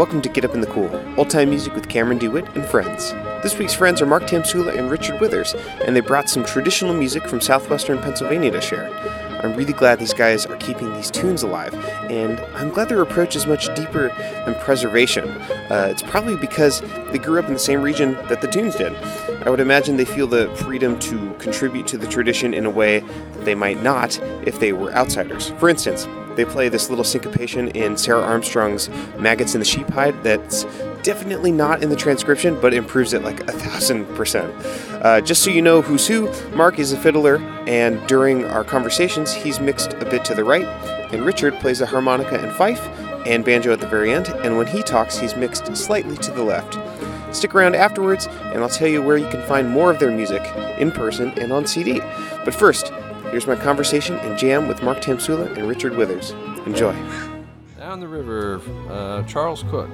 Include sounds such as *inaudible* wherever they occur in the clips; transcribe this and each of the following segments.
Welcome to Get Up in the Cool, old time music with Cameron DeWitt and friends. This week's friends are Mark Tamsula and Richard Withers, and they brought some traditional music from southwestern Pennsylvania to share. I'm really glad these guys are keeping these tunes alive, and I'm glad their approach is much deeper than preservation. Uh, it's probably because they grew up in the same region that the tunes did. I would imagine they feel the freedom to contribute to the tradition in a way that they might not if they were outsiders. For instance, they play this little syncopation in Sarah Armstrong's Maggots in the Sheep Hide that's definitely not in the transcription, but improves it like a thousand percent. Uh, just so you know who's who, Mark is a fiddler, and during our conversations, he's mixed a bit to the right, and Richard plays a harmonica and fife and banjo at the very end, and when he talks, he's mixed slightly to the left. Stick around afterwards, and I'll tell you where you can find more of their music in person and on CD. But first, Here's my conversation and jam with Mark Tamsula and Richard Withers. Enjoy. Down the river, uh, Charles Cook.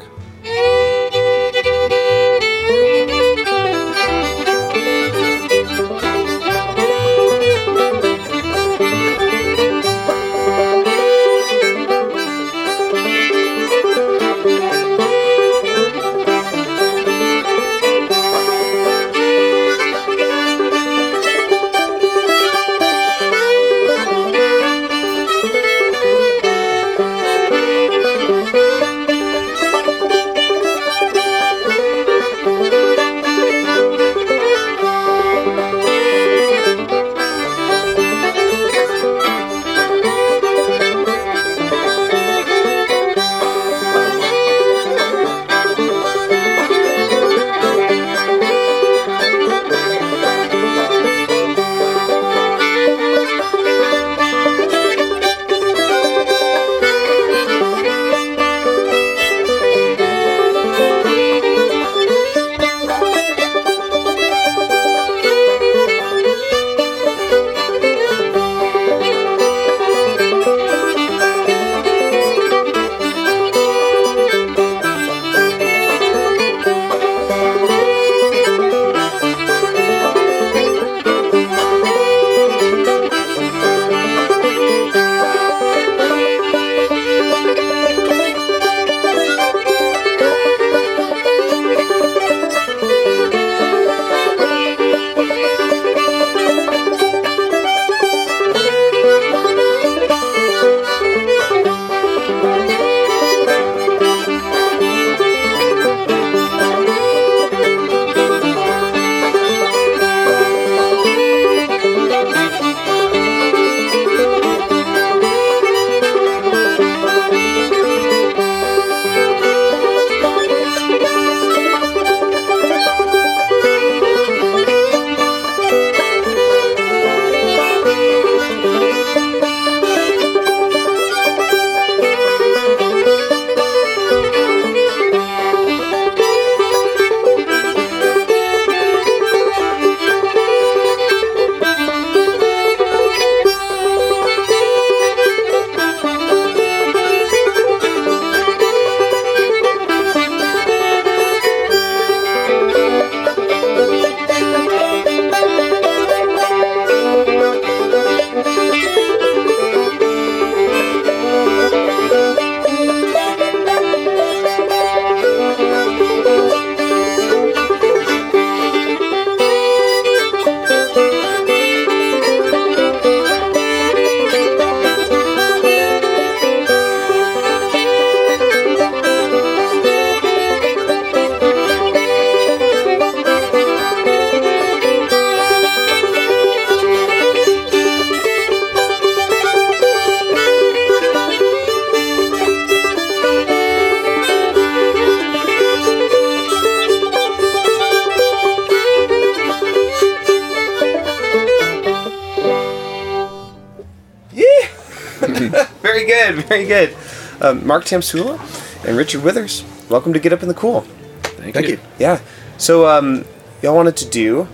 Very good. Um, Mark Tamsula and Richard Withers, welcome to Get Up in the Cool. Thank, Thank you. you. Yeah. So, um, y'all wanted to do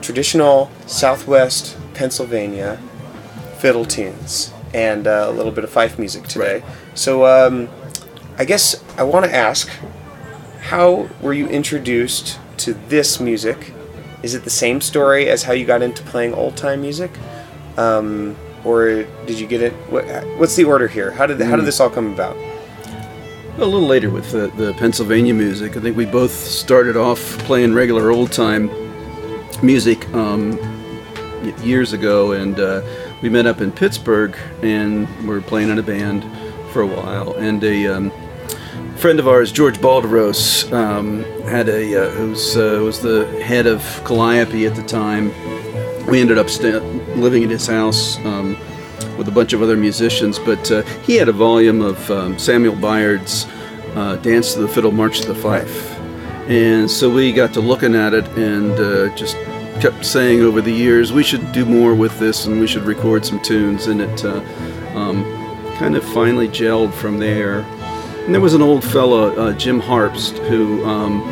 traditional Southwest Pennsylvania fiddle tunes and uh, a little bit of fife music today. Right. So, um, I guess I want to ask, how were you introduced to this music? Is it the same story as how you got into playing old time music, um, or did you get it? What, what's the order here? How did how did this all come about? A little later with the, the Pennsylvania music. I think we both started off playing regular old time music um, years ago, and uh, we met up in Pittsburgh and we were playing in a band for a while. And a um, friend of ours, George Balderose, um, had a uh, who's uh, was the head of Calliope at the time. We ended up st- living at his house um, with a bunch of other musicians, but uh, he had a volume of um, Samuel Bayard's uh, Dance to the Fiddle, March to the Fife. And so we got to looking at it and uh, just kept saying over the years we should do more with this and we should record some tunes. And it uh, um, kind of finally gelled from there. And there was an old fellow, uh, Jim Harpst, who um,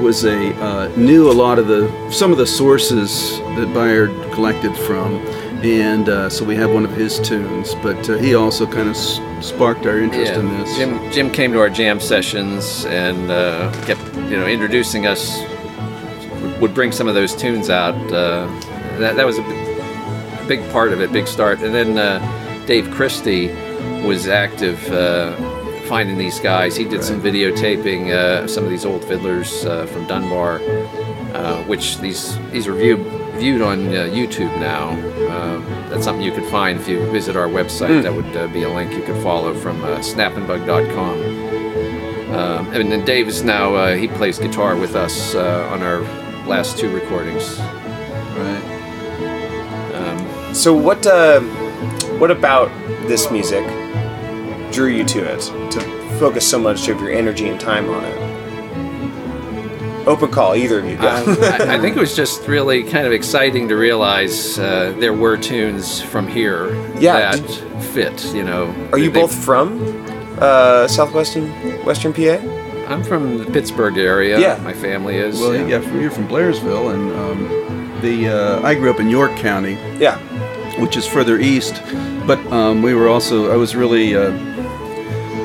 was a uh, knew a lot of the some of the sources that Bayard collected from and uh, so we have one of his tunes. But uh, he also kind of s- sparked our interest Yeah, in this. Jim Jim came to our jam sessions and uh, kept you know introducing us. Would bring some of those tunes out. Uh, that that was a big part of it, big start. And then uh, Dave Christie was active. Finding these guys, he did some videotaping uh, some of these old fiddlers uh, from Dunbar, uh, which these these are viewed viewed on uh, YouTube now. Um, that's something you could find if you visit our website. That would uh, be a link you could follow from uh, snapandbug.com. Um, and then Dave is now uh, he plays guitar with us uh, on our last two recordings. Right. Um, So what uh, what about this music drew you to it to focus so much of your energy and time on it? Open call, either of you. Go. Um, I, I think it was just really kind of exciting to realize uh, there were tunes from here Yeah, that fit. You know, Are you They- both from uh, southwestern Western PA? I'm from the Pittsburgh area. Yeah. my family is. Well, yeah, from, you're from Blairsville, and um, the uh, I grew up in York County, Yeah. Which is further east. But um, we were also I was really uh,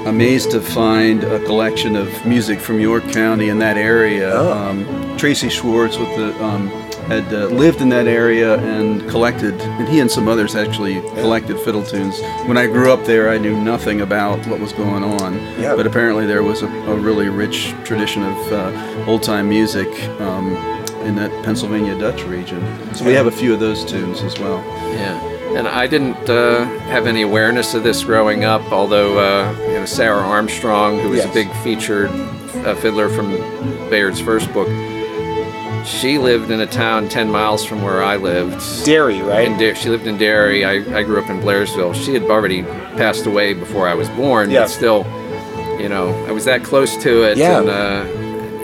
amazed to find a collection of music from York County in that area. Oh. Um, Tracy Schwartz with the um, had uh, lived in that area and collected, and he and some others actually collected fiddle tunes. When I grew up there, I knew nothing about what was going on. Yeah. But apparently, there was a, a really rich tradition of uh, old time music um, in that Pennsylvania Dutch region. So we have a few of those tunes as well. Yeah, and I didn't uh, have any awareness of this growing up. Although uh, you know Sarah Armstrong, who was Yes. a big featured uh, fiddler from Bayard's first book, she lived in a town ten miles from where I lived. Derry, right? In Dar- she lived in Derry. I, I grew up in Blairsville. She had already passed away before I was born, Yeah. but still, you know, I was that close to it. Yeah. And, uh,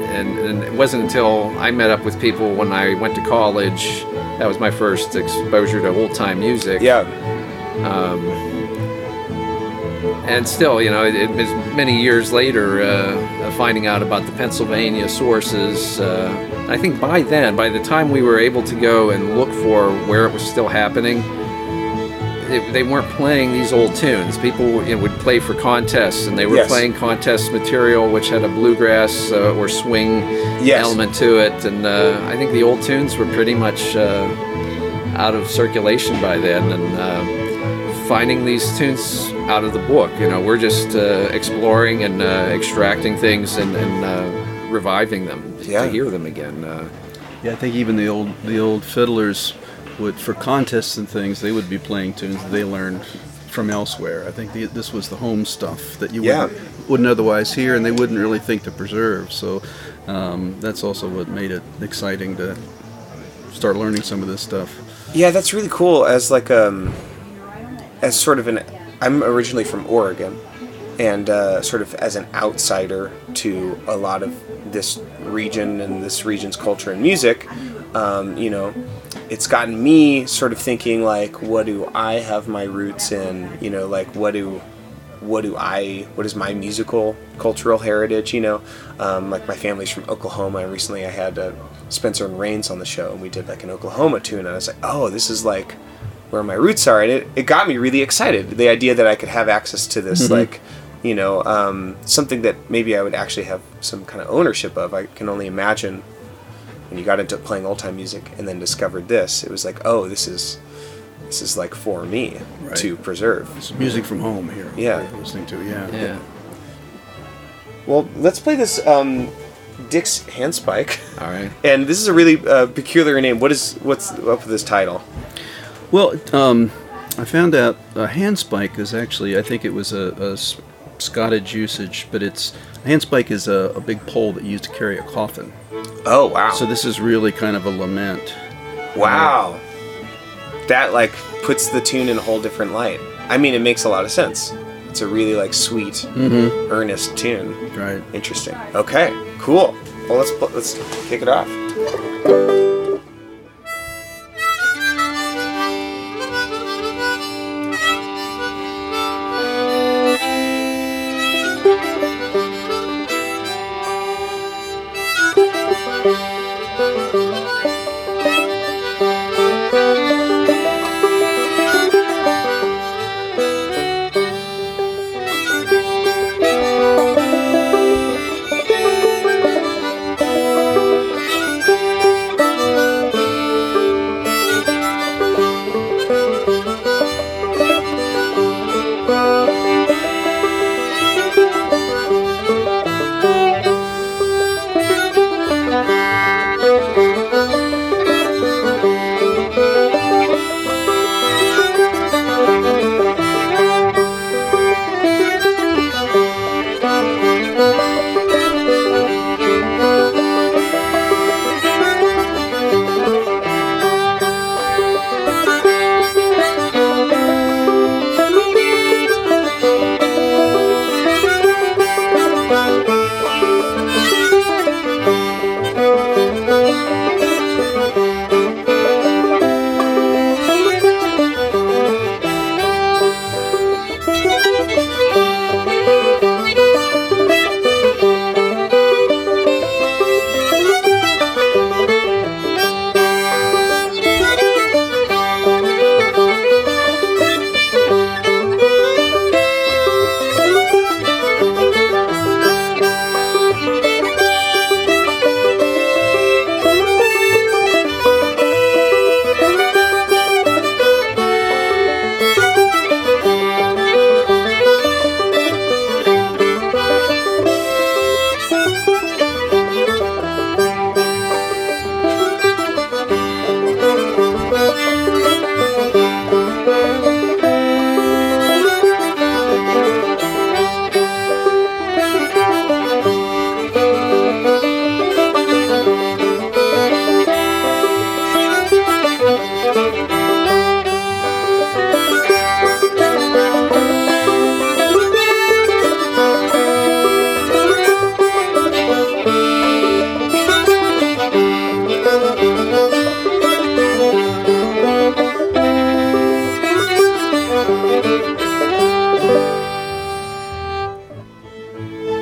and, and it wasn't until I met up with people when I went to college that was my first exposure to old time music. yeah. And still, you know, it, it was many years later uh, finding out about the Pennsylvania sources. Uh, I think by then, by the time we were able to go and look for where it was still happening, it, they weren't playing these old tunes. People you know, would play for contests, and they were Yes. playing contest material which had a bluegrass uh, or swing Yes. element to it. And uh, I think the old tunes were pretty much uh, out of circulation by then. And uh, finding these tunes out of the book, you know, we're just uh, exploring and uh, extracting things and, and uh, reviving them Yeah. to hear them again. Uh, Yeah, I think even the old the old fiddlers would for contests and things they would be playing tunes that they learned from elsewhere. I think the, this was the home stuff that you Yeah. wouldn't, wouldn't otherwise hear, and they wouldn't really think to preserve. So um, that's also what made it exciting to start learning some of this stuff. Yeah, that's really cool. As like um, as sort of an, I'm originally from Oregon, and uh, sort of as an outsider to a lot of this region and this region's culture and music, um, you know, it's gotten me sort of thinking like, what do I have my roots in? You know, like what do what do I, what is my musical cultural heritage, you know? Um, like my family's from Oklahoma, and recently I had uh, Spencer and Rains on the show, and we did like an Oklahoma tune, and I was like, oh, this is like where my roots are, and it, it got me really excited. The idea that I could have access to this, like, you know, um, something that maybe I would actually have some kind of ownership of. I can only imagine when you got into playing old time music and then discovered this, it was like, oh, this is this is like for me Right. to preserve. It's music from home here. Yeah. listening to yeah. yeah. Well, let's play this um, Dick's Handspike. All right. *laughs* And this is a really uh, peculiar name. What is what's up with this title? Well, um, I found out a handspike is actually, I think it was a Scottish usage, but it's a handspike is a, a big pole that you use to carry a coffin. Oh wow! So this is really kind of a lament. wow, that like puts the tune in a whole different light. I mean, it makes a lot of sense. It's a really like sweet, Mm-hmm. earnest tune. Right. Interesting. Okay, cool. Well, let's let's kick it off.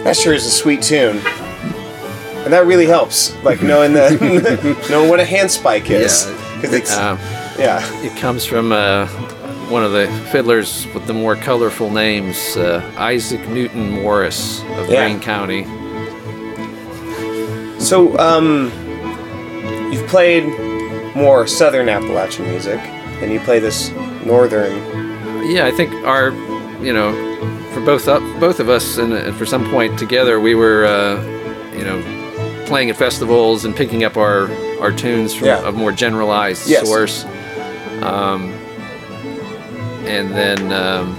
That sure is a sweet tune. And that really helps, like knowing the *laughs* knowing what a handspike is, Yeah. because it's Uh, yeah. it comes from uh, one of the fiddlers with the more colorful names, uh, Isaac Newton Morris of Yeah. Greene County. So, um, you've played more southern Appalachian music, and you play this northern. Yeah, I think our, you know, both up, both of us, and, and for some point together, we were, uh, you know, playing at festivals and picking up our our tunes from Yeah. a more generalized Yes. source. Um, and then um,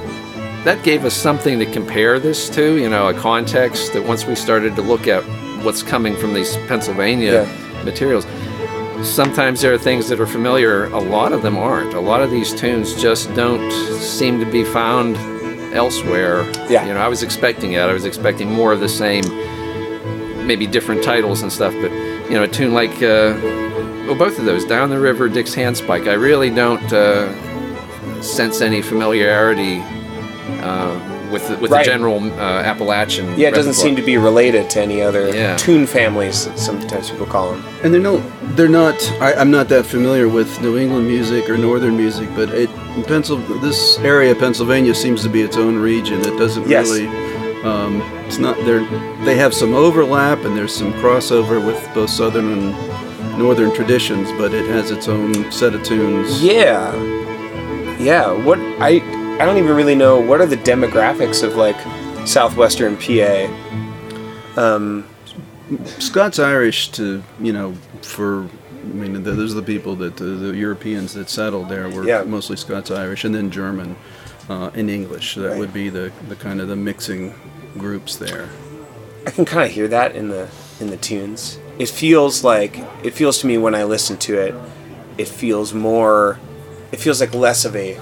that gave us something to compare this to, you know, a context that once we started to look at what's coming from these Pennsylvania Yeah. materials, sometimes there are things that are familiar, a lot of them aren't. A lot of these tunes just don't seem to be found elsewhere. Yeah. You know, I was expecting it. I was expecting more of the same, maybe different titles and stuff, but, you know, a tune like, uh, well, both of those, Down the River, Dick's Handspike, I really don't uh, sense any familiarity uh, with the, with Right. the general uh, Appalachian. Yeah, it doesn't repertoire. seem to be related to any other Yeah. tune families. Sometimes people call them. And they're no, they're not. I, I'm not that familiar with New England music or Northern music, but it, in Pencil, this area of Pennsylvania seems to be its own region. It doesn't Yes. really. Um, it's not. They're, they have some overlap and there's some crossover with both Southern and Northern traditions, but it has its own set of tunes. Yeah, yeah. What I I don't even really know what are the demographics of like southwestern PA. Um, Scots Irish to you know for I mean th those are the people that the, the Europeans that settled there were Yeah. mostly Scots Irish and then German uh, and English. That Right. would be the, the kind of the mixing groups there. I can kind of hear that in the in the tunes. It feels like it feels to me when I listen to it. It feels more. It feels like less of a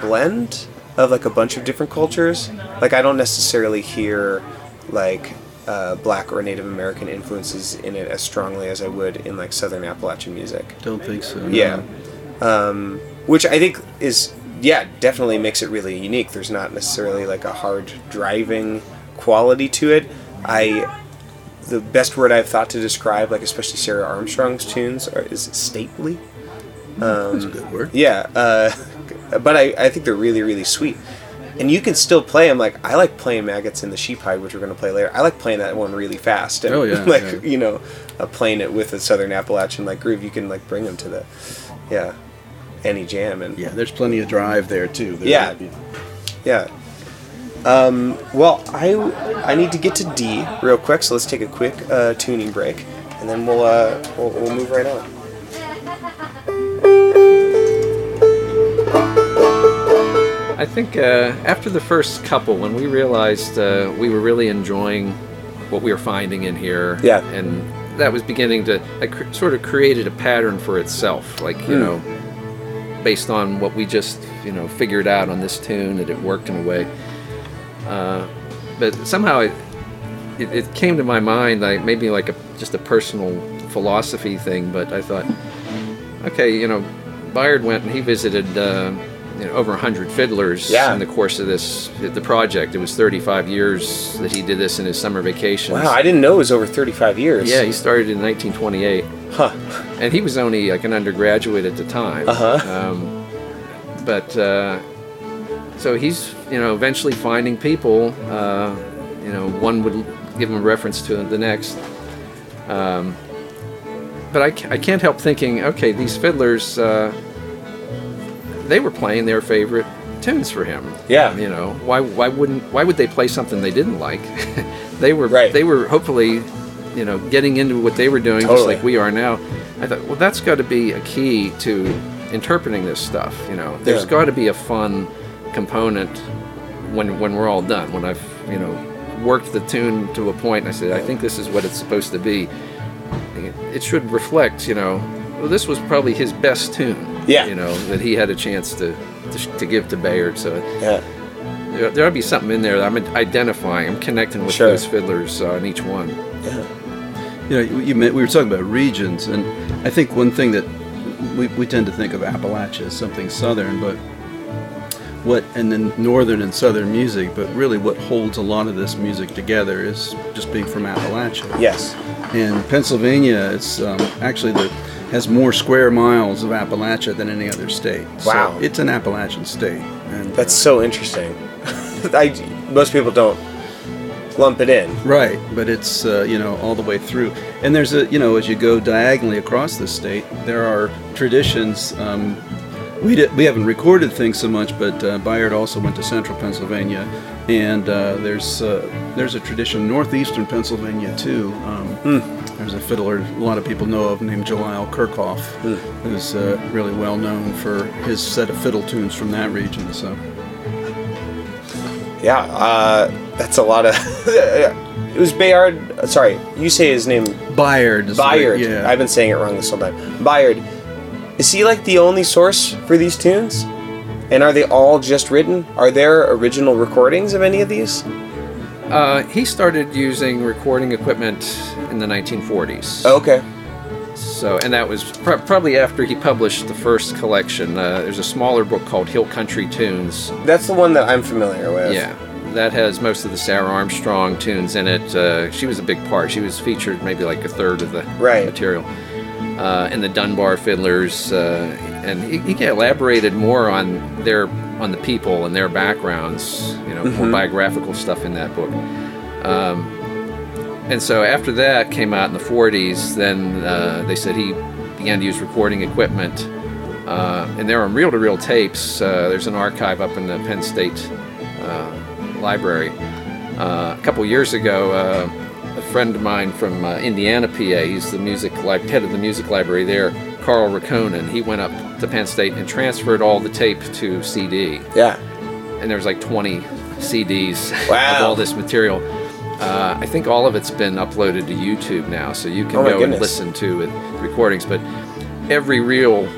blend of like a bunch of different cultures. Like I don't necessarily hear like uh, black or Native American influences in it as strongly as I would in like Southern Appalachian music. Don't think so. no. Yeah. Um, which I think is, yeah, definitely makes it really unique. There's not necessarily like a hard driving quality to it. I, the best word I've thought to describe, like especially Sarah Armstrong's tunes, are, is stately. That's a good word. Yeah, uh, *laughs* but I, I think they're really, really sweet. And you can still play them. Like I like playing maggots in the sheep hide, which we're going to play later. I like playing that one really fast. And Oh, yeah, *laughs* like yeah. you know, uh, playing it with a Southern Appalachian like groove. You can like bring them to the, yeah, any jam and Yeah, there's plenty of drive there too. There Yeah. be- yeah. Um, well, I I need to get to D real quick, so let's take a quick uh, tuning break, and then we'll uh, we'll, we'll move right on. Think uh, after the first couple, when we realized uh, we were really enjoying what we were finding in here, Yeah. and that was beginning to like, cr- sort of created a pattern for itself, like you Hmm. know, based on what we just you know figured out on this tune that it worked in a way. Uh, but somehow it, it it came to my mind like maybe like a just a personal philosophy thing, but I thought, okay, you know, Bayard went and he visited. You know, over 100 fiddlers Yeah. in the course of this the project. It was 35 years that he did this in his summer vacations. Wow, I didn't know it was over 35 years. yeah, he started in 1928, Huh. and he was only like an undergraduate at the time. Uh-huh. Um, but uh, so he's you know eventually finding people. Uh, you know, one would give him a reference to the next. Um, but I, I can't help thinking, okay, these fiddlers, uh, they were playing their favorite tunes for him. Yeah. You know, why why wouldn't why would they play something they didn't like? *laughs* they were Right. they were hopefully, you know, getting into what they were doing just like we are now. I thought, well, that's got to be a key to interpreting this stuff. You know, there's Yeah. got to be a fun component when when we're all done. When I've you know worked the tune to a point, and I said, I think this is what it's supposed to be. It should reflect, you know, well, this was probably his best tune. Yeah. You know that he had a chance to to, to give to Bayard. So Yeah. there, there'll be something in there that I'm identifying. I'm connecting with Sure. those fiddlers uh, on each one. Yeah. You know, you, you meant, we were talking about regions, and I think one thing that we, we tend to think of Appalachia as something southern, but what and then northern and southern music, but really what holds a lot of this music together is just being from Appalachia. Yes. And Pennsylvania is um, actually the has more square miles of Appalachia than any other state. Wow. So it's an Appalachian state, and That's so interesting. *laughs* I, most people don't lump it in. Right, but it's uh, you know all the way through, and there's a you know as you go diagonally across the state, there are traditions. Um, we we haven't recorded things so much, but uh, Bayard also went to central Pennsylvania, and uh, there's uh, there's a tradition in northeastern Pennsylvania too. Um, There's a fiddler a lot of people know of named Jalil Kirchhoff, who's uh, really well known for his set of fiddle tunes from that region. So. Yeah, uh, that's a lot of. *laughs* it was Bayard. Sorry, you say his name Bayard. Bayard. yeah. I've been saying it wrong this whole time. Bayard. Is he like the only source for these tunes? And are they all just written? Are there original recordings of any of these? Uh, he started using recording equipment in the 1940s. Okay. So, and that was pr- probably after he published the first collection. Uh, there's a smaller book called Hill Country Tunes. That's the one that I'm familiar with. Yeah, that has most of the Sarah Armstrong tunes in it. Uh, she was a big part. She was featured maybe like a third of the Right. material. Uh, and the Dunbar Fiddlers, uh, and he, he elaborated more on their on the people and their backgrounds. You know, more biographical stuff in that book. Um, and so after that came out in the 40s, then uh, they said he began to use recording equipment. Uh, and there are on reel to reel tapes. Uh, there's an archive up in the Penn State uh, Library. Uh, a couple years ago, uh, a friend of mine from uh, Indiana, PA. He's the music li- head of the music library there. Carl Rahkonen. He went up to Penn State and transferred all the tape to CD, Yeah. and there was like 20 CDs Wow. of all this material. Uh, I think all of it's been uploaded to YouTube now, so you can Oh go and listen to it, recordings. But every reel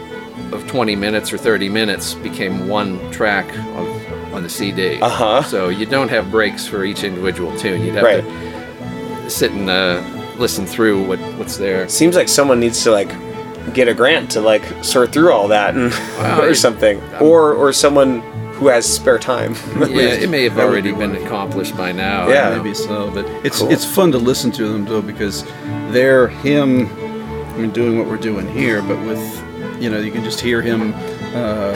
of 20 minutes or 30 minutes became one track of, on the CD. Uh-huh. So you don't have breaks for each individual tune. You'd have Right. to sit and uh, listen through what, what's there. Seems like someone needs to like get a grant to like sort through all that and Wow, *laughs* or it- something, or or someone who has spare time. *laughs* Yeah, it may have That already be been one. accomplished by now. Yeah. I don't know. Maybe so, but it's Cool. it's fun to listen to them though because they're him. I mean, doing what we're doing here, but with you know, you can just hear him uh,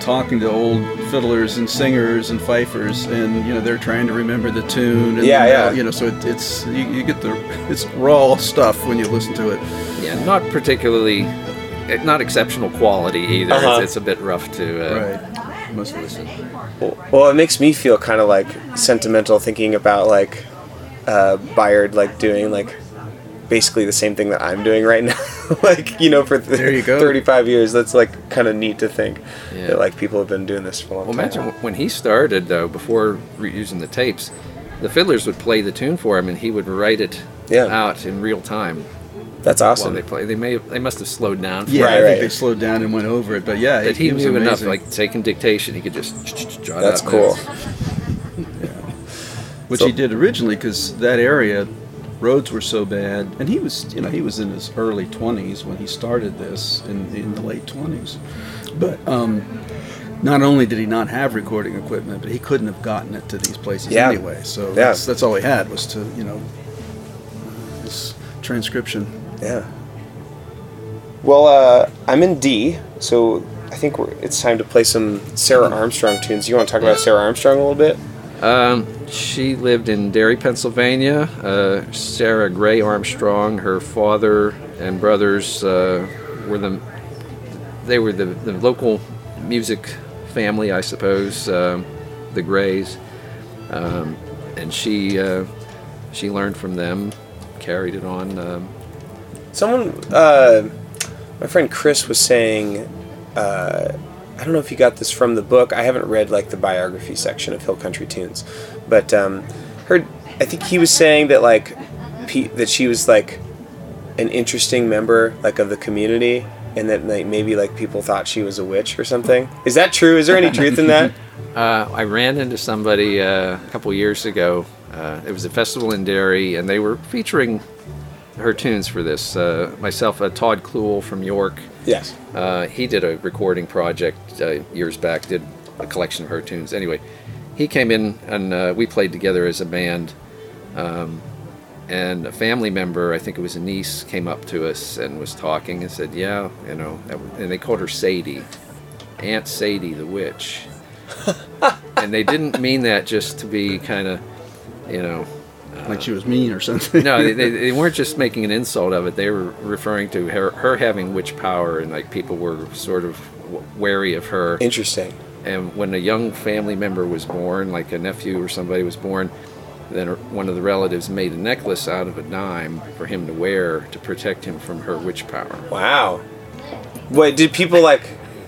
talking to old fiddlers and singers and fifers, and you know, they're trying to remember the tune. And Yeah, yeah. You know, so it, it's you, you get the it's raw stuff when you listen to it. Yeah, not particularly, eh, not exceptional quality either. Uh-huh. It's, it's a bit rough to. Uh, Right. Most listen. Well, it makes me feel kind of like sentimental thinking about like uh, Bayard like doing like basically the same thing that I'm doing right *laughs* now. like you know, for th- There you go. 35 years. That's like kind of neat to think Yeah. that like people have been doing this for a long Well, time. imagine when he started though, before re- using the tapes, the fiddlers would play the tune for him, and he would write it Yeah. out in real time That's while awesome. they play. They may they must have slowed down. Yeah, Right, I think right. they slowed down and went over it, but yeah, That he, was knew enough, like taking dictation, he could just jot That's cool. notes. which So- he did originally because that area roads were so bad and he was you know he was in his early 20s when he started this in, in the late 20s but um, not only did he not have recording equipment but he couldn't have gotten it to these places Yeah. anyway so Yeah. that's, that's all he had was to you know his transcription Yeah. Well, uh, I'm in D, so I think we're, it's time to play some Sarah Armstrong tunes. You want to talk about Sarah Armstrong a little bit? Um, she lived in Derry, Pennsylvania. Uh, Sarah Gray Armstrong, her father and brothers uh, were the they were the, the local music family, I suppose, um, the Grays, um, and she uh, she learned from them, carried it on. Um, Someone, uh, my friend Chris was saying, uh, I don't know if you got this from the book. I haven't read like the biography section of Hill Country Tunes, but um, heard. I think he was saying that like pe- that she was like an interesting member like of the community, and that like maybe like people thought she was a witch or something. Is that true? Is there any truth in that? *laughs* Uh, I ran into somebody uh, a couple years ago. Uh, it was a festival in Derry, and they were featuring her tunes for this. Uh, myself, uh, Todd Kluel from York, Yes. uh, he did a recording project uh, years back, did a collection of her tunes. Anyway, he came in and uh, we played together as a band. Um, and a family member, I think it was a niece, came up to us and was talking and said, "Yeah, you know," and they called her Sadie, Aunt Sadie the witch. *laughs* and they didn't mean that just to be kind of, you know, like she was mean or something no, they, they, they weren't just *laughs* making an insult of it. They were referring to her, her having witch power, and like people were sort of wary of her. Interesting. And when a young family member was born, like a nephew or somebody was born, then one of the relatives made a necklace out of a dime for him to wear to protect him from her witch power. Wow. Wait, did people like?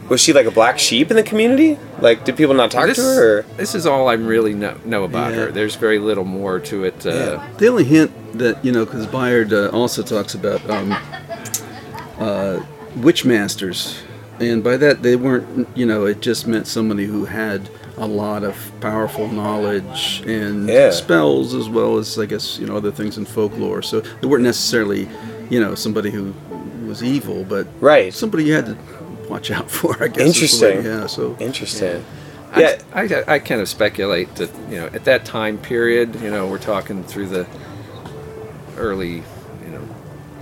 Was she like a black sheep in the community? Like, did people not talk this, to her? Or? this is all I really know, know about Yeah. her. There's very little more to it. Uh, The only hint that you know, because Bayard uh, also talks about um, uh, witch masters, and by that they weren't, you know, it just meant somebody who had a lot of powerful knowledge and Yeah. spells, as well as I guess you know other things in folklore. So they weren't necessarily, you know, somebody who was evil, but Right. somebody you had to watch out *laughs* for. I guess. is the way- Interesting. Yeah. So Interesting. I- Yeah. I, I, kind of speculate that you know at that time period, you know, we're talking through the early, you know,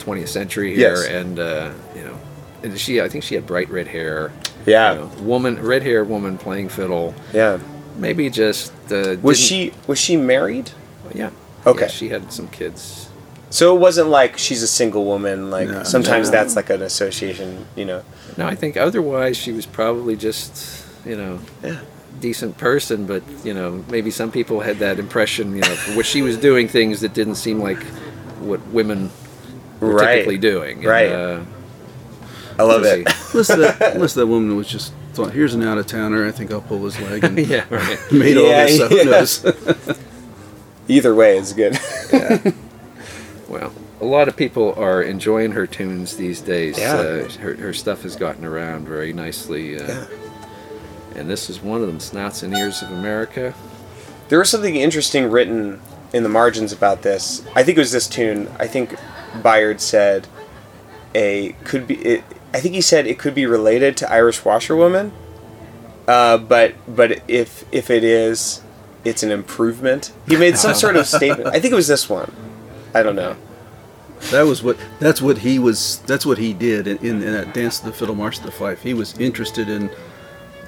20th century here, Yes. and uh, and she I think she had bright red hair. Yeah. you know, woman, red hair woman playing fiddle. Yeah. Maybe just uh, Was she was she married? Yeah. Okay. Yeah, she had some kids. So it wasn't like she's a single woman. Like No. sometimes No. that's like an association. You know. No, I think otherwise she was probably just you know. Yeah. Decent person, but you know maybe some people had that impression. You know, where she was doing things that didn't seem like what women were Right. typically doing. And, Right. Uh, I love let's it. see. Unless that, unless that woman was just thought, here's an out of towner. I think I'll pull his leg and *laughs* yeah, right. *laughs* made all Yeah, this up. Yeah. knows? *laughs* Either way it's good. Well, a lot of people are enjoying her tunes these days. Yeah. Uh, her, her stuff has gotten around very nicely. Uh, Yeah. And this is one of them, Snouts and Ears of America. There was something interesting written in the margins about this. I think it was this tune. I think Bayard said a could be. It, I think he said it could be related to Irish Washerwoman. Uh, but but if if it is, it's an improvement. He made some sort of *laughs* statement. I think it was this one. I don't know. That was what. That's what he was. That's what he did in, in, in that dance to the fiddle, march to the fife. He was interested in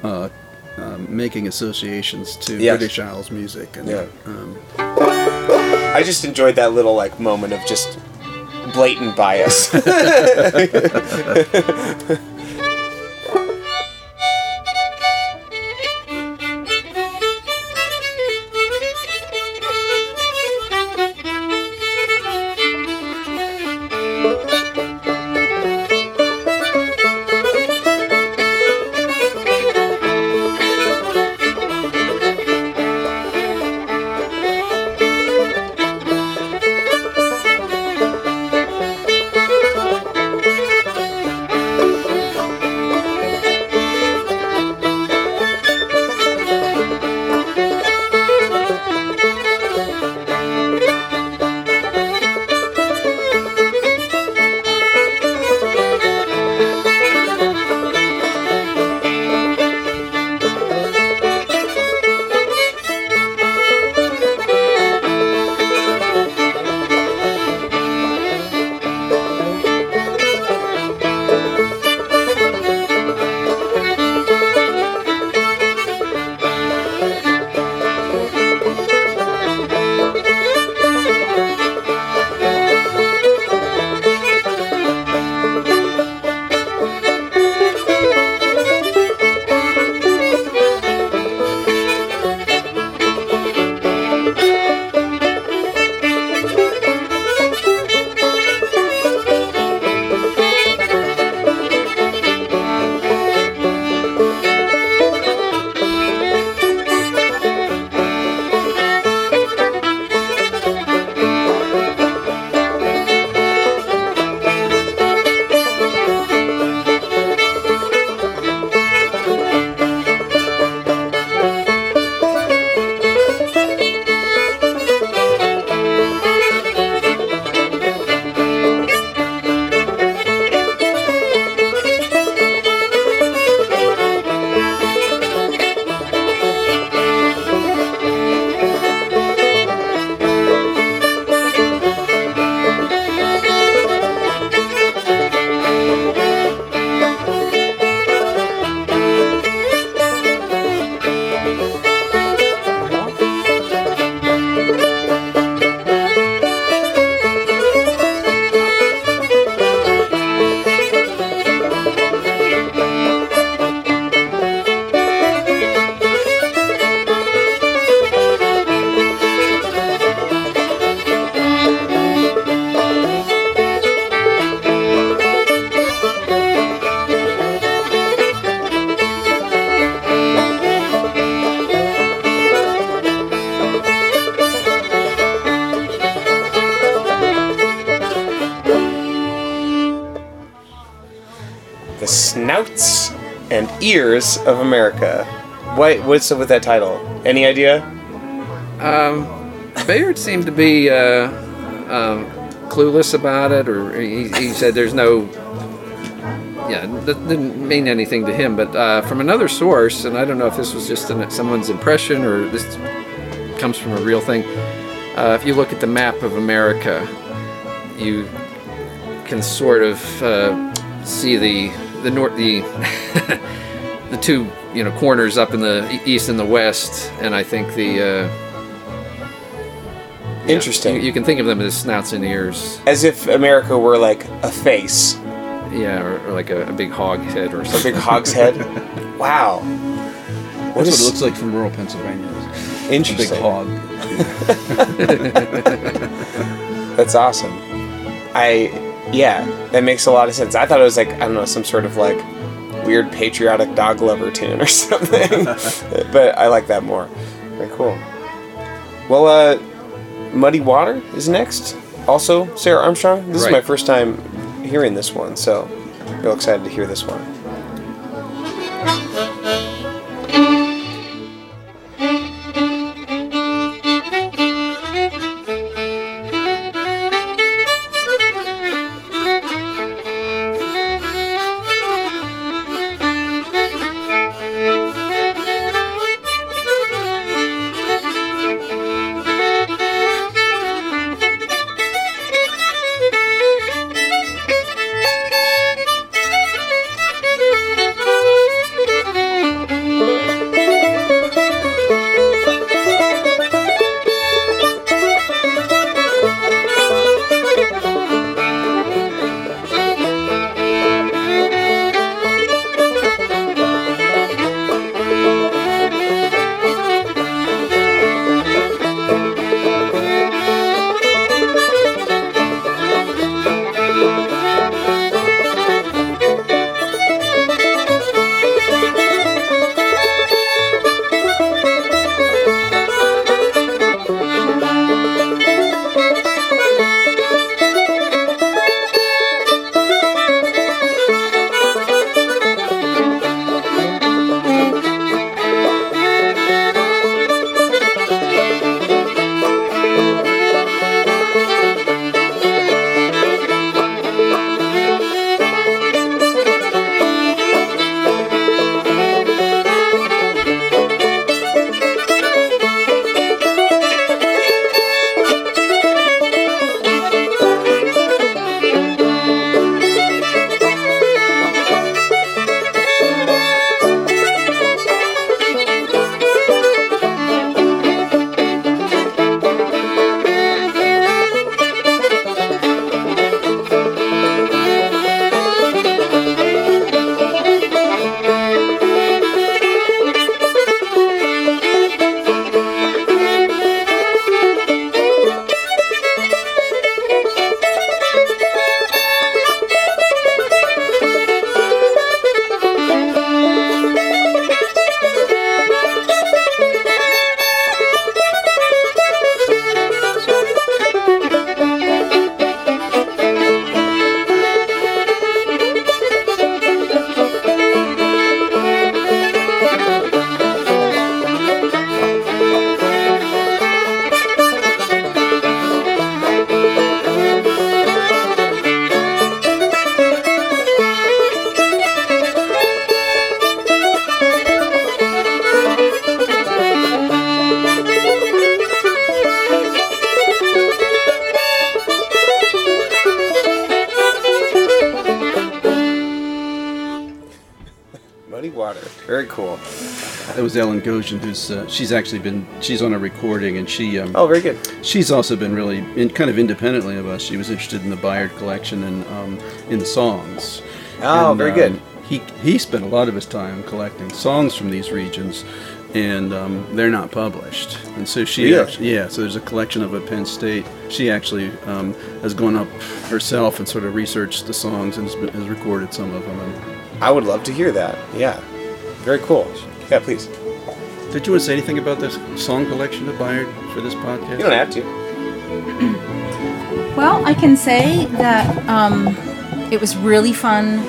uh, um, making associations to Yes. British Isles music. And, Yeah. Um, I just enjoyed that little like moment of just blatant bias. *laughs* *laughs* snouts and ears of America. What what's up with that title? Any idea? Bayard seemed to be uh, um, clueless about it, or he, he said there's no. Yeah, that didn't mean anything to him. But uh, from another source, and I don't know if this was just an, someone's impression or this comes from a real thing. Uh, if you look at the map of America, you can sort of uh, see the the north the *laughs* the two you know corners up in the east and the west, and I think the. Uh, yeah, Interesting. You, you can think of them as snouts and ears. As if America were like a face, Yeah, or, or like a, a big hog head or something. a something. big hog's head. *laughs* Wow. What that's is what it looks like from rural Pennsylvania. A big interesting? hog. *laughs* That's awesome. I yeah, that makes a lot of sense. I thought it was like I don't know some sort of like weird patriotic dog lover tune or *laughs* something, *laughs* but I like that more. Very cool. Well, uh, Muddy Water is next. Also, Sarah Armstrong. This is my first time hearing this one, so real excited to hear this one. Ellen Goshen, who's uh, she's actually been she's on a recording, and she um, Oh, very good. she's also been really in, kind of independently of us. She was interested in the Bayard collection and um, in the songs. Oh, And, very um, good. He he spent a lot of his time collecting songs from these regions, and um, they're not published. And so she, Really? actually, yeah. So there's a collection of at Penn State. She actually um, has gone up herself and sort of researched the songs and has, been- has recorded some of them. And I would love to hear that. Yeah. Very cool. Yeah, please. Did you want to say anything about this song collection of Bayard for this podcast? You don't have to. *clears throat* Well, I can say that um, it was really fun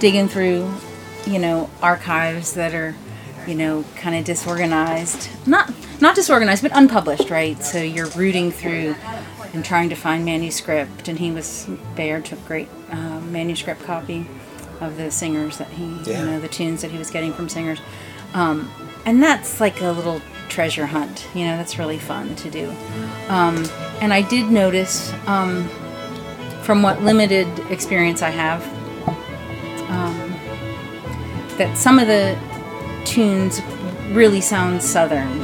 digging through, you know, archives that are, you know, kind of disorganized. Not not disorganized, but unpublished, right? So you're rooting through and trying to find manuscript. And he was Bayard took great uh, manuscript copy of the singers that he, Yeah. you know, the tunes that he was getting from singers. Um, and that's like a little treasure hunt. You know, that's really fun to do. Um, and I did notice, um, from what limited experience I have, um, that some of the tunes really sound southern.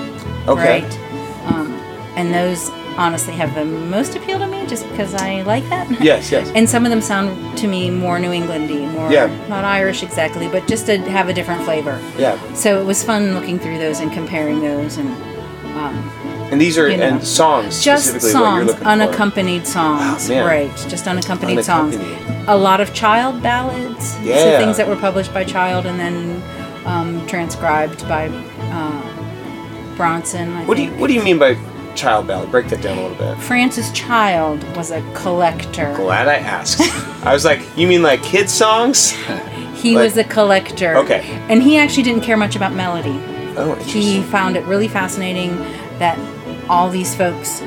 Okay. Right? Um, and those honestly have the most appeal to me just because I like that. *laughs* Yes, yes. And some of them sound to me more New Englandy, more Yeah. not Irish exactly, but just to have a different flavor. Yeah. So it was fun looking through those and comparing those, and um, And these are you know. and songs just specifically what you're songs, looking for. unaccompanied songs, Oh, right? Just unaccompanied, songs. Unaccompanied. A lot of child ballads, Yeah. so things that were published by Child and then um, transcribed by uh, Bronson. I What do you. What do you mean by child ballad? Break that down a little bit. Francis Child was a collector. Glad I asked. *laughs* I was like, you mean like kid songs? He Like- was a collector. Okay. And he actually didn't care much about melody. Oh, He found it really fascinating that all these folks,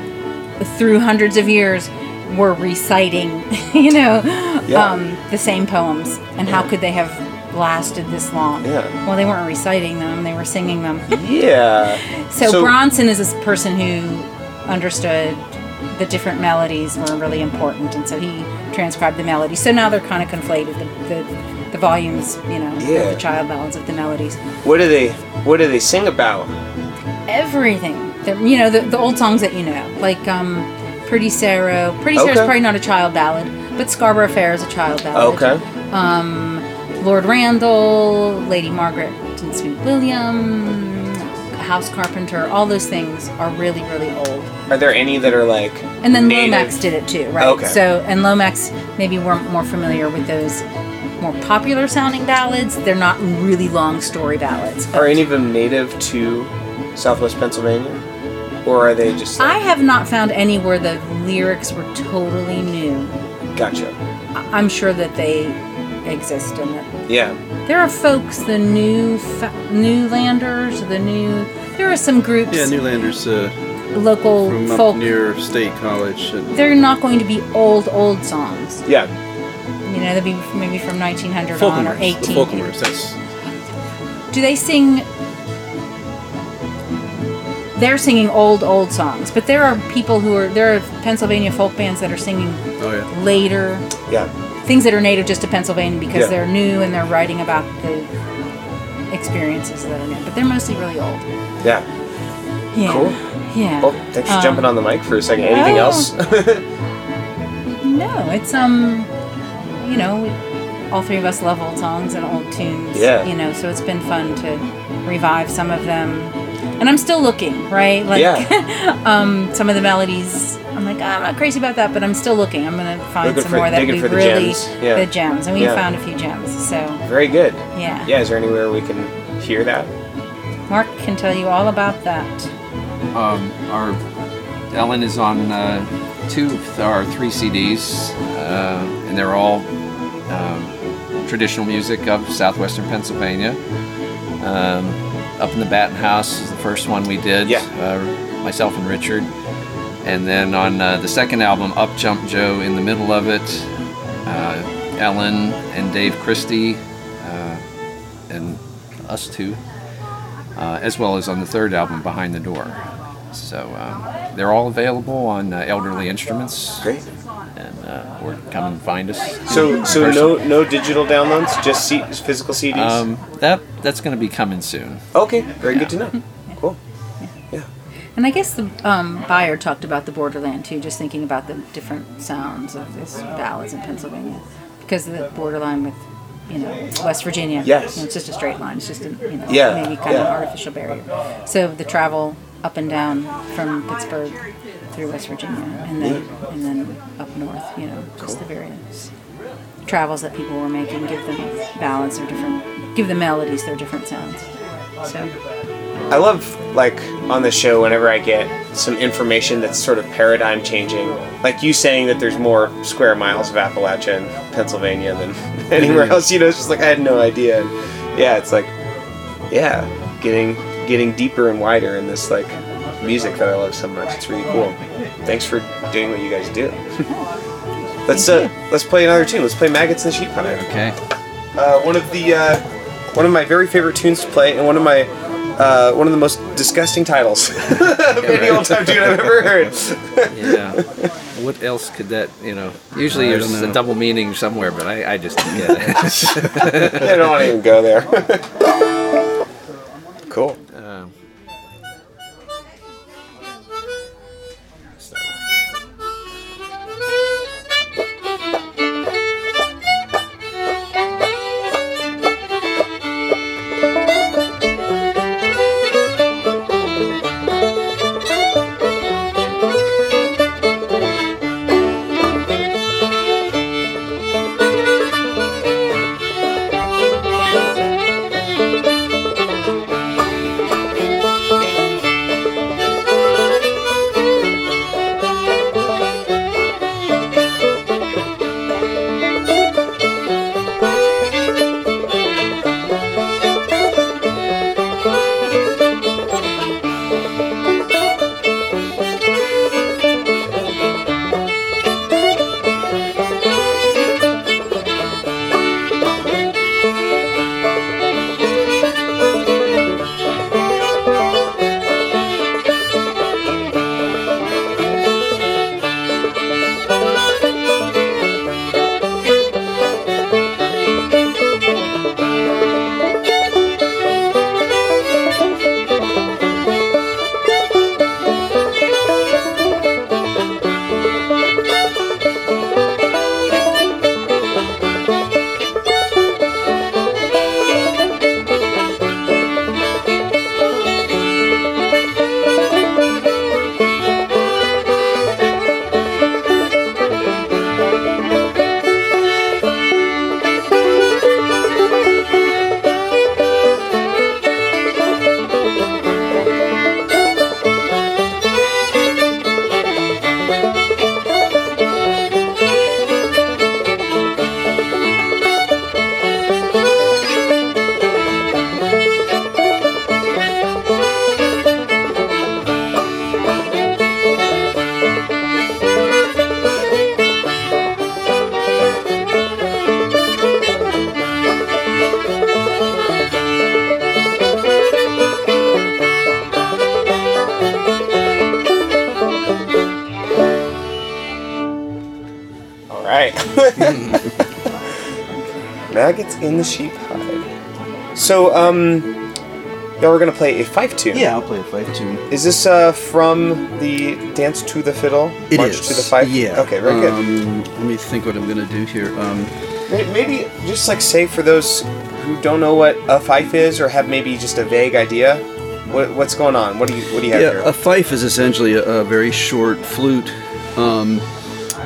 through hundreds of years, were reciting, *laughs* you know, Yeah. um, the same poems. And how could they have lasted this long? Yeah. Well, they weren't reciting them; they were singing them. Yeah. *laughs* So, So- Bronson is this person who understood the different melodies were really important, and so he transcribed the melodies. So now they're kind of conflated. The, the, the volumes, you know, Yeah. the child ballads of the melodies. What do they What do they sing about? everything. The, you know, the, the old songs that you know, like um, Pretty Sarah. Pretty Sarah's Okay. probably not a child ballad, but Scarborough Fair is a child ballad. Okay. Lord Randall, Lady Margaret and Sweet William, House Carpenter, all those things are really, really old. Are there any that are like? And then native? Lomax did it too, right? Okay. So, and Lomax maybe we're more familiar with those more popular sounding ballads. They're not really long story ballads. Are any of them native to Southwest Pennsylvania, or are they just? I have not found any where the lyrics were totally new. gotcha. I'm sure that they exist and that Yeah. there are folks, the new fa- Newlanders, the new. There are some groups, Yeah, Newlanders uh, local from up folk. near State College. And They're not going to be old, old songs. Yeah. You know, they'll be maybe from 1900 on or Folkmers. The 18. Folkmers. That's Do they sing? They're singing old, old songs, but there are people who are there are Pennsylvania folk bands that are singing oh yeah. later Yeah. Things that are native just to Pennsylvania because Yeah. they're new and they're writing about the experiences that are new. But they're mostly really old. Yeah. Yeah. Cool. Yeah. Well, thanks for Um, jumping on the mic for a second. Anything oh. else? *laughs* No, it's um, you know, we, all three of us love old songs and old tunes. Yeah. You know, so it's been fun to revive some of them, and I'm still looking, right? Like, Yeah. *laughs* um, some of the melodies. I'm like, "Ah, I'm not crazy about that, but I'm still looking. I'm gonna find Looking some for- more that we the really gems. Yeah. the gems, and we Yeah. found a few gems. So Very good. yeah. Yeah. Is there anywhere we can hear that? Mark can tell you all about that. Um, our Ellen is on uh, two or three CDs, uh, and they're all um, traditional music of southwestern Pennsylvania. Um, Up in the Batten House is the first one we did. Yeah. Uh, myself and Richard, and then on uh, the second album, Up Jump Joe in the middle of it, uh, Ellen and Dave Christie, uh, and us two uh, as well as on the third album, Behind the Door. So um, they're all available on uh, Elderly Instruments, Great. And uh, or come and find us. So, so person. no, no digital downloads, just C- physical CDs. Um, that that's going to be coming soon. okay. Very good to know. *laughs* Cool. Yeah. And I guess the um, Bayard talked about the borderland too, just thinking about the different sounds of this ballads in Pennsylvania, because of the borderline with, you know, West Virginia. Yes. You know, it's just a straight line. It's just a you know Yeah, maybe kind of yeah. artificial barrier. So the travel up and down from Pittsburgh through West Virginia, and then and then up north. You know, just the various travels that people were making give them ballads or different, give the melodies their different sounds. So. I love like on the show whenever I get some information that's sort of paradigm changing. Like you saying that there's more square miles of Appalachia in Pennsylvania than *laughs* anywhere else. You know, it's just like I had no idea. And yeah, it's like yeah, getting getting deeper and wider in this like music that I love so much. It's really cool. Thanks for doing what you guys do. *laughs* let's uh let's play another tune. Let's play Maggots and Sheep Pie. Okay. Uh, one of the uh, one of my very favorite tunes to play, and one of my uh, one of the most disgusting titles of any old time tune I've ever heard. *laughs* Yeah. what else could that? You know, usually there's a double meaning somewhere, but I, I just get it. *laughs* I don't want to even go there. cool. Um, Maggots in the sheep hide. So, um, y'all were gonna play a fife tune. Yeah, I'll play a fife tune. Is this uh, from the Dance to the Fiddle? It March is. to the Fife? Yeah. Okay, very good. Um, let me think what I'm gonna do here. Um, Maybe just like say for those who don't know what a fife is or have maybe just a vague idea, what, what's going on? What do you what do you have yeah, here? a fife is essentially a, a very short flute. Um,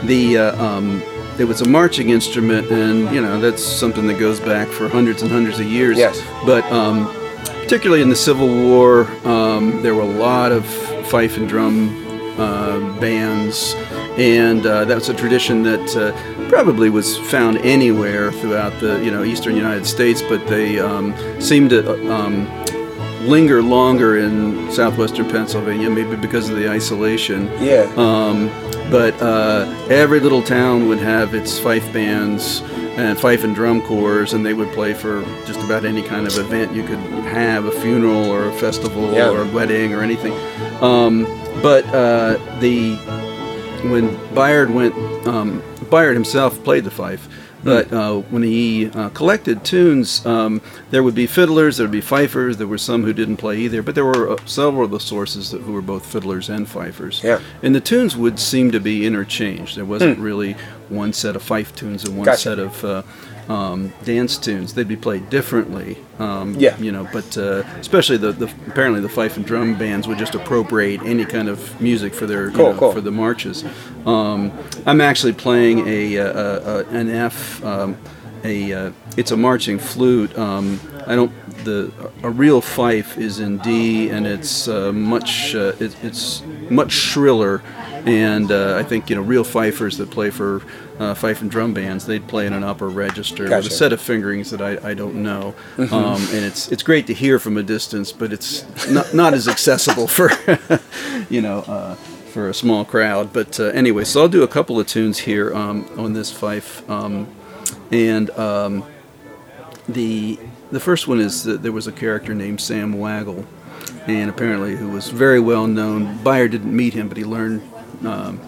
the uh, um, it was a marching instrument, and you know that's something that goes back for hundreds and hundreds of years. Yes. But um, particularly in the Civil War, um, there were a lot of fife and drum uh, bands, and uh, that was a tradition that uh, probably was found anywhere throughout the you know eastern United States, but they um, seemed to. uh, Um, linger longer in southwestern Pennsylvania, maybe because of the isolation. yeah. Um, but uh, every little town would have its fife bands and fife and drum corps, and they would play for just about any kind of event you could have a funeral or a festival Yeah. or a wedding or anything. Um, but uh, the when Bayard went, um, Bayard himself played the fife. But uh, when he uh, collected tunes, um, there would be fiddlers, there would be fifers. There were some who didn't play either, but there were uh, several of the sources that, who were both fiddlers and fifers. Yeah. And the tunes would seem to be interchanged. There wasn't really one set of fife tunes and one Gotcha. set of uh, um, dance tunes. They'd be played differently. Um, Yeah. You know, but uh, especially the, the apparently the fife and drum bands would just appropriate any kind of music for their you know, cool. for the marches. Um, I'm actually playing a, a, a an F. Um, a uh, it's a marching flute. Um, I don't the a real fife is in D and it's uh, much uh, it, it's much shriller. And uh, I think you know real fifers that play for uh, fife and drum bands they'd play in an upper register with a set of fingerings that I, I don't know. Um, and it's it's great to hear from a distance, but it's not not as accessible for *laughs* you know. Uh, for a small crowd, but uh, anyway, so I'll do a couple of tunes here um, on this fife, um, and um, the the first one is that there was a character named Sam Waggle, and apparently who was very well known. Bayard didn't meet him, but he learned um,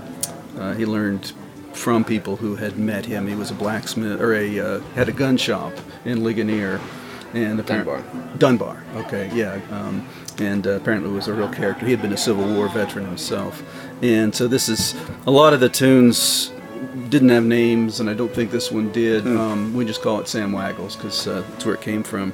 uh, he learned from people who had met him. He was a blacksmith or a uh, had a gun shop in Ligonier, and Dunbar. Dunbar. Okay, yeah. Um, and uh, apparently was a real character. He had been a Civil War veteran himself, and so this is a lot of the tunes didn't have names, and I don't think this one did. Um, we just call it Sam Waggles because uh, that's where it came from.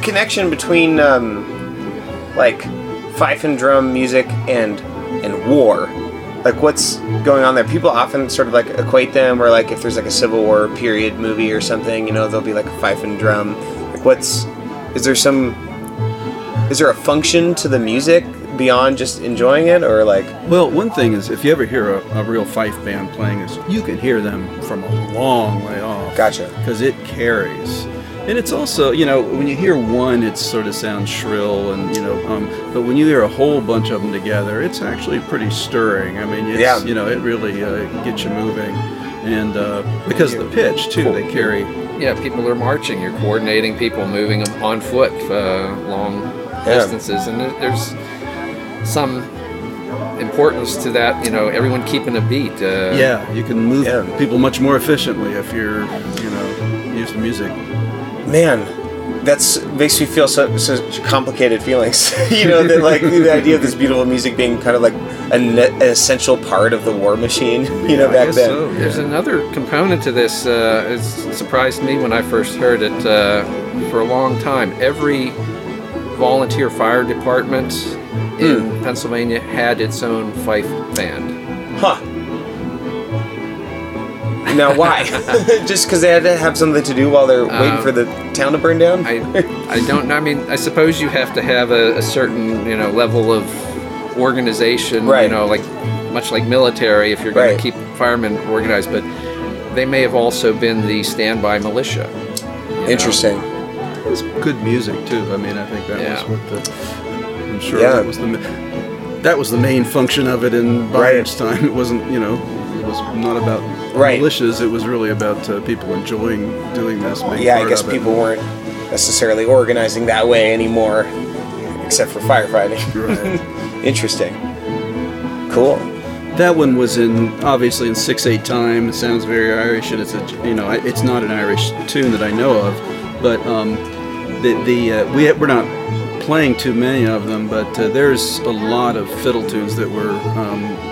The connection between um, like fife and drum music and and war? Like what's going on there? People often sort of like equate them, or like if there's like a Civil War period movie or something, you know, there'll be like a fife and drum. Like what's is there some is there a function to the music beyond just enjoying it, or like Well, one thing is, if you ever hear a, a real fife band playing, is you can hear them from a long way off. Gotcha. Because it carries. And it's also, you know, when you hear one, it sort of sounds shrill, and you know, um, but when you hear a whole bunch of them together, it's actually pretty stirring. I mean, it's, Yeah. you know, it really uh, gets you moving, and uh, because of the pitch too, they carry. Yeah, people are marching. You're coordinating people moving on foot uh, long Yeah. distances, and there's some importance to that. You know, everyone keeping a beat. Uh, Yeah, you can move Yeah. people much more efficiently if you're, you know, use the music. Man, that's makes me feel so, such complicated feelings. *laughs* you know, that like the idea of this beautiful music being kind of like an, an essential part of the war machine. *laughs* You know, I back guess then. so. There's another component to this. Uh, it surprised me when I first heard it. Uh, for a long time, every volunteer fire department in Hmm. Pennsylvania had its own fife band. Huh. Now, why? *laughs* Just because they had to have something to do while they're waiting Um, for the town to burn down? I, I don't know. I mean, I suppose you have to have a, a certain, you know, level of organization. Right. You know, like much like military, if you're going Right. to keep firemen organized. But they may have also been the standby militia. you know. Interesting. It's good music too. I mean, I think that Yeah. was what the. I'm sure Yeah. that was the. That was the main function of it in Right. Byron's time. It wasn't, you know, it was not about Right. militias. It was really about uh, people enjoying doing this. Yeah, I guess of it. people weren't necessarily organizing that way anymore, except for firefighting. *laughs* Right. *laughs* Interesting. Cool. That one was in obviously in six eight time. It sounds very Irish, and it's a you know it's not an Irish tune that I know of, but um, the the uh, we we're not playing too many of them, but uh, there's a lot of fiddle tunes that were. Um,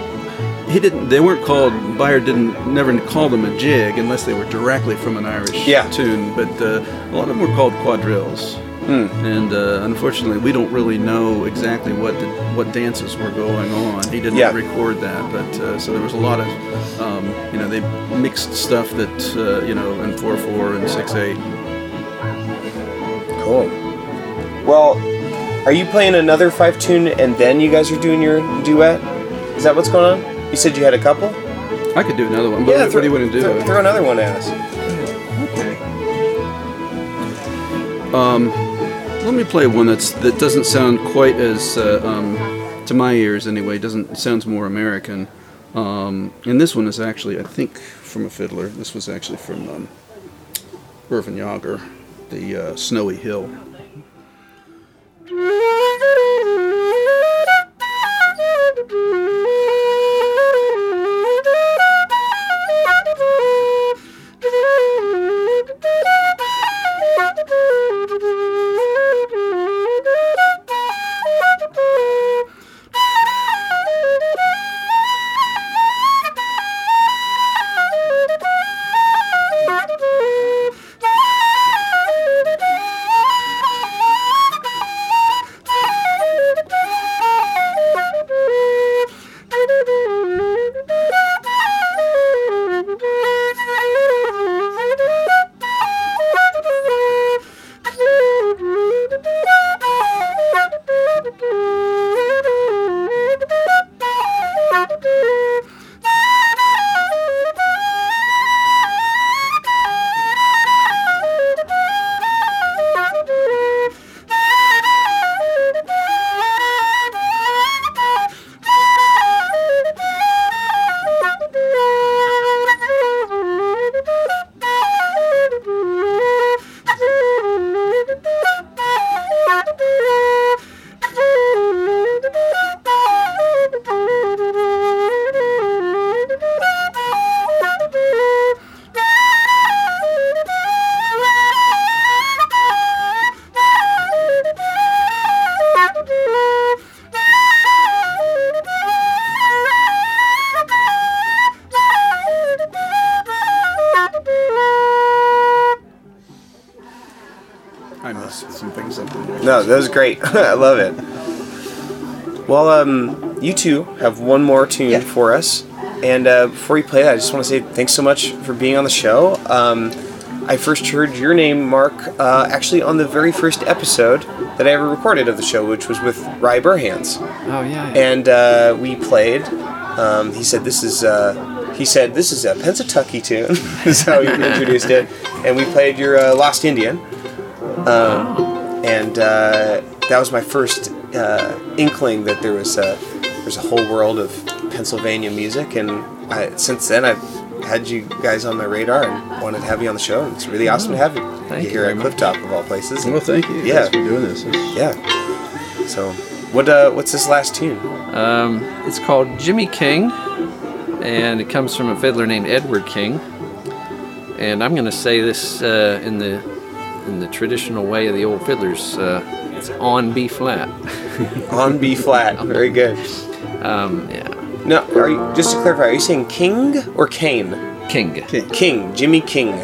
he didn't. They weren't called. Bayard didn't never call them a jig unless they were directly from an Irish Yeah. tune. But uh, a lot of them were called quadrilles. And uh, unfortunately, we don't really know exactly what the, what dances were going on. He didn't Yeah. record that, but uh, so there was a lot of, um, you know, they mixed stuff that uh, you know in four four and six eight. Cool. Well, are you playing another five tune and then you guys are doing your duet? Is that what's going on? You said you had a couple? I could do another one. But what, what do you want to do? Throw, throw another one at us. Um, let me play one that's that doesn't sound quite as uh, um, to my ears anyway. Doesn't sounds more American. Um, and this one is actually, I think, from a fiddler. This was actually from um, Irvin Yager, the uh, Snowy Hill. No, that was great. *laughs* I love it. Well, um, you two have one more tune for us. And uh, before we play that, I just want to say thanks so much for being on the show. Um, I first heard your name, Mark, uh, actually on the very first episode that I ever recorded of the show, which was with Rye Burhans. Oh yeah. And uh, we played. Um, he said, "This is." Uh, he said, "This is a Pennsatucky tune." *laughs* is how he introduced it. And we played your uh, Lost Indian. Um, and uh, that was my first uh, inkling that there was a there's a whole world of Pennsylvania music, and I, since then I've had you guys on my radar and wanted to have you on the show. And it's really awesome to have you, Thank you here at. Clifftop of all places. Well, thank you. Yeah. Thanks for doing this. Yeah. So, what uh, what's this last tune? Um, it's called Jimmy King, and it comes from a fiddler named Edward King. And I'm going to say this uh, in the traditional way of the old fiddlers. Uh, it's on B flat. *laughs* On B flat. Very good. Um, yeah, No, are you just to clarify? Are you saying King or Kane? King. King, Jimmy King.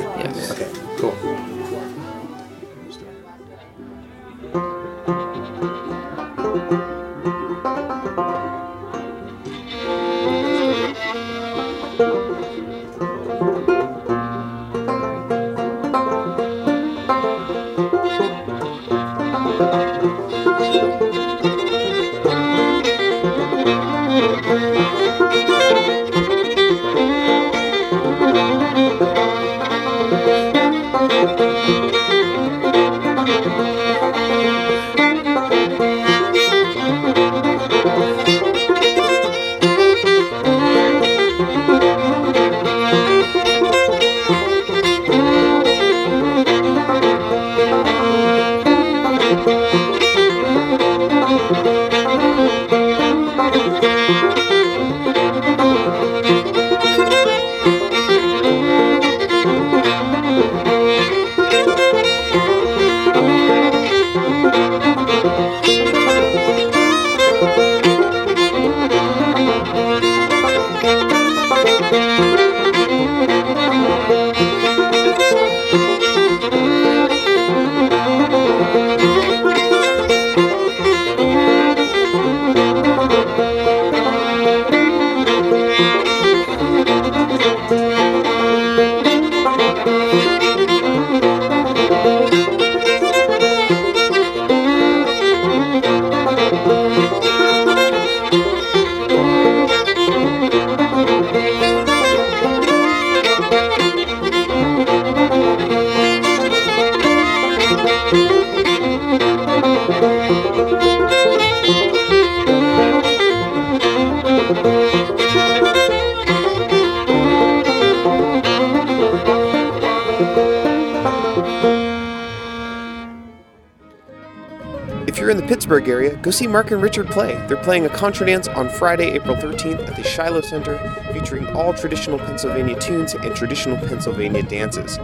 If you're in the Pittsburgh area, go see Mark and Richard play. They're playing a contra dance on Friday, April 13th at the Shiloh Center, featuring all traditional Pennsylvania tunes and traditional Pennsylvania dances.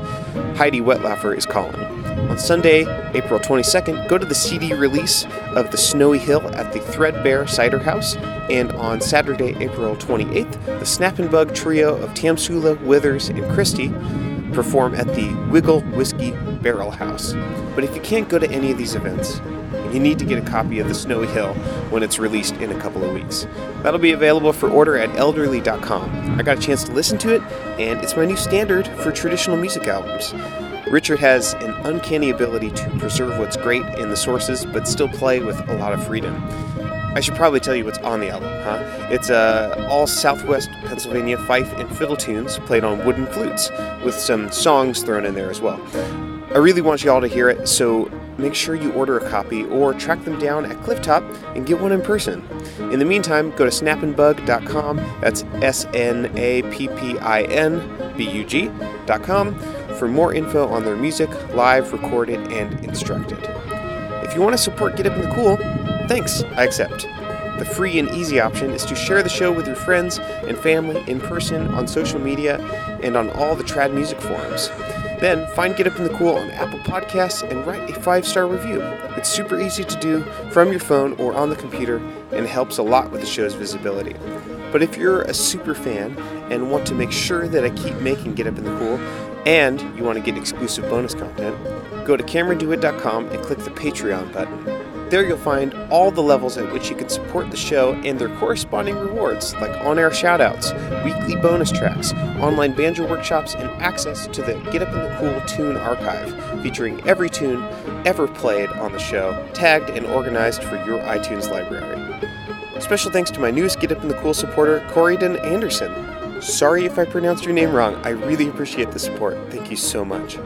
Heidi Wetlaufer is calling. On Sunday, April 22nd, go to the CD release of The Snowy Hill at the Threadbare Cider House. And on Saturday, April 28th, the Snappin Bug trio of Tamsula, Withers, and Christie perform at the Wigle Whiskey Barrel House. But if you can't go to any of these events, you need to get a copy of The Snowy Hill when it's released in a couple of weeks. That'll be available for order at elderly.com. I got a chance to listen to it, and it's my new standard for traditional music albums. Richard has an uncanny ability to preserve what's great in the sources, but still play with a lot of freedom. I should probably tell you what's on the album, huh? It's uh, all Southwest Pennsylvania fife and fiddle tunes played on wooden flutes, with some songs thrown in there as well. I really want you all to hear it, so make sure you order a copy or track them down at Clifftop and get one in person. In the meantime, go to snappinbug.com, that's S N A P P I N B U G.com, for more info on their music, live, recorded, and instructed. If you want to support Get Up in the Cool, thanks, I accept. The free and easy option is to share the show with your friends and family in person on social media and on all the trad music forums. Then find Get Up in the Cool on Apple Podcasts and write a five star review. It's super easy to do from your phone or on the computer and helps a lot with the show's visibility. But if you're a super fan and want to make sure that I keep making Get Up in the Cool, and you want to get exclusive bonus content, go to CameronDewitt.com and click the Patreon button. There you'll find all the levels at which you can support the show and their corresponding rewards, like on-air shoutouts, weekly bonus tracks, online banjo workshops, and access to the Get Up in the Cool tune archive, featuring every tune ever played on the show, tagged and organized for your iTunes library. Special thanks to my newest Get Up in the Cool supporter, Corydon Anderson. Sorry if I pronounced your name wrong. I really appreciate the support. Thank you so much.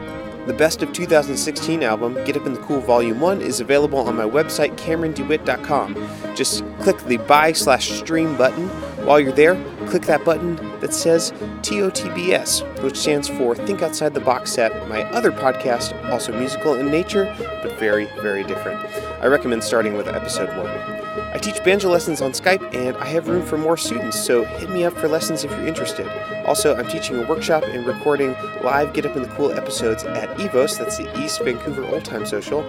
The Best of 2016 album, Get Up in the Cool Volume 1, is available on my website, CameronDewitt.com. Just click the buy slash stream button. While you're there, click that button that says TOTBS, which stands for Think Outside the Box Set, my other podcast, also musical in nature, but very, very different. I recommend starting with episode 1. I teach banjo lessons on Skype and I have room for more students, so hit me up for lessons if you're interested. Also, I'm teaching a workshop and recording live Get Up in the Cool episodes at EVOS, that's the East Vancouver Old Time Social,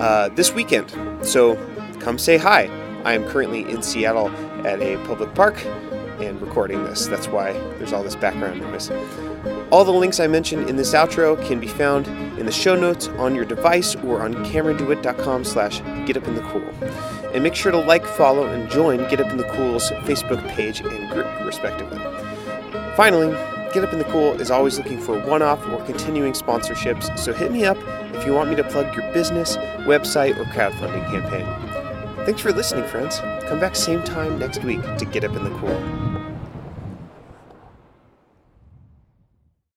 uh, this weekend. So come say hi. I am currently in Seattle at a public park and recording this. That's why there's all this background noise. All the links I mentioned in this outro can be found in the show notes on your device or on camerondewitt.com slash getupinthecool and make sure to like, follow, and join Get Up in the Cool's Facebook page and group, respectively. Finally, Get Up in the Cool is always looking for one off or continuing sponsorships, so hit me up if you want me to plug your business, website, or crowdfunding campaign. Thanks for listening, friends. Come back same time next week to Get Up in the Cool.